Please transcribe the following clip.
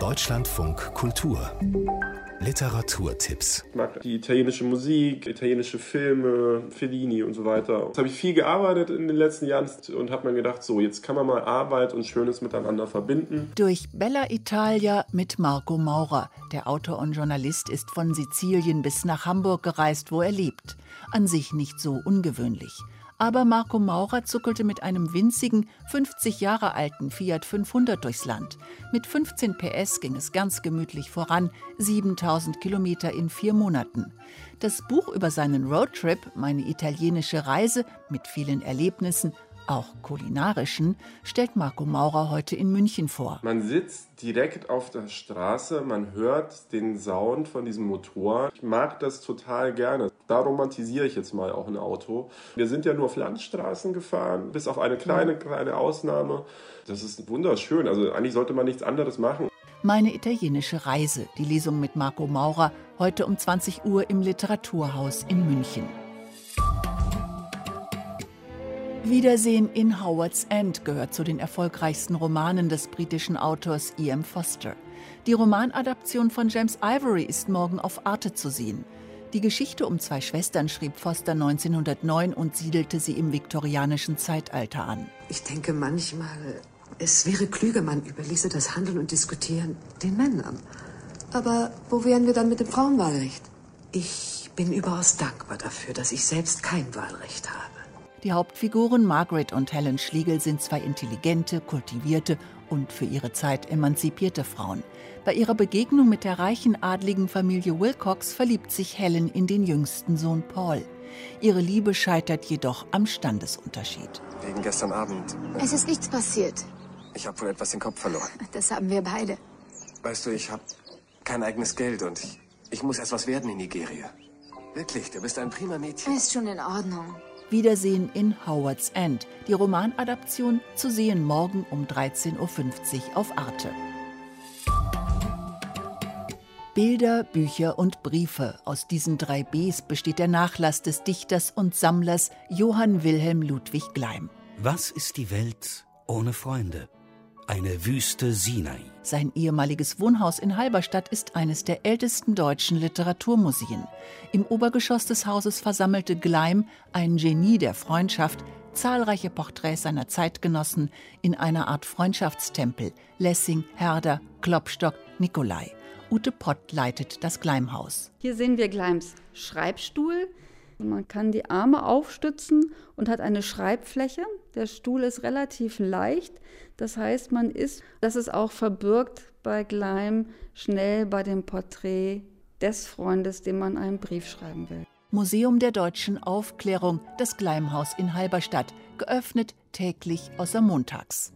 Deutschlandfunk Kultur Literaturtipps. Ich mag die italienische Musik, italienische Filme, Fellini und so weiter. Jetzt habe ich viel gearbeitet in den letzten Jahren und habe mir gedacht, so, jetzt kann man mal Arbeit und Schönes miteinander verbinden. Durch Bella Italia mit Marco Maurer. Der Autor und Journalist ist von Sizilien bis nach Hamburg gereist, wo er lebt. An sich nicht so ungewöhnlich. Aber Marco Maurer zuckelte mit einem winzigen, 50 Jahre alten Fiat 500 durchs Land. Mit 15 PS ging es ganz gemütlich voran, 7000 Kilometer in vier Monaten. Das Buch über seinen Roadtrip, meine italienische Reise mit vielen Erlebnissen, auch kulinarischen, stellt Marco Maurer heute in München vor. Man sitzt direkt auf der Straße, man hört den Sound von diesem Motor. Ich mag das total gerne. Da romantisiere ich jetzt mal auch ein Auto. Wir sind ja nur auf Landstraßen gefahren, bis auf eine kleine, kleine Ausnahme. Das ist wunderschön. Also eigentlich sollte man nichts anderes machen. Meine italienische Reise, die Lesung mit Marco Maurer, heute um 20 Uhr im Literaturhaus in München. Wiedersehen in Howard's End gehört zu den erfolgreichsten Romanen des britischen Autors E.M. Foster. Die Romanadaption von James Ivory ist morgen auf Arte zu sehen. Die Geschichte um zwei Schwestern schrieb Foster 1909 und siedelte sie im viktorianischen Zeitalter an. Ich denke manchmal, es wäre klüger, man überließe das Handeln und Diskutieren den Männern. Aber wo wären wir dann mit dem Frauenwahlrecht? Ich bin überaus dankbar dafür, dass ich selbst kein Wahlrecht habe. Die Hauptfiguren Margaret und Helen Schlegel sind zwei intelligente, kultivierte und für ihre Zeit emanzipierte Frauen. Bei ihrer Begegnung mit der reichen adligen Familie Wilcox verliebt sich Helen in den jüngsten Sohn Paul. Ihre Liebe scheitert jedoch am Standesunterschied. Wegen gestern Abend. Es ist nichts passiert. Ich habe wohl etwas den Kopf verloren. Das haben wir beide. Weißt du, ich habe kein eigenes Geld und ich, ich muss erst was werden in Nigeria. Wirklich, du bist ein prima Mädchen. Ist schon in Ordnung. Wiedersehen in Howard's End. Die Romanadaption zu sehen morgen um 13.50 Uhr auf Arte. Bilder, Bücher und Briefe. Aus diesen drei Bs besteht der Nachlass des Dichters und Sammlers Johann Wilhelm Ludwig Gleim. Was ist die Welt ohne Freunde? Eine Wüste Sinai. Sein ehemaliges Wohnhaus in Halberstadt ist eines der ältesten deutschen Literaturmuseen. Im Obergeschoss des Hauses versammelte Gleim, ein Genie der Freundschaft, zahlreiche Porträts seiner Zeitgenossen in einer Art Freundschaftstempel. Lessing, Herder, Klopstock, Nikolai. Ute Pott leitet das Gleimhaus. Hier sehen wir Gleims Schreibstuhl, man kann die Arme aufstützen und hat eine Schreibfläche. Der Stuhl ist relativ leicht. Das heißt, man ist, das ist auch verbürgt bei Gleim, schnell bei dem Porträt des Freundes, dem man einen Brief schreiben will. Museum der deutschen Aufklärung, das Gleimhaus in Halberstadt, geöffnet täglich außer montags.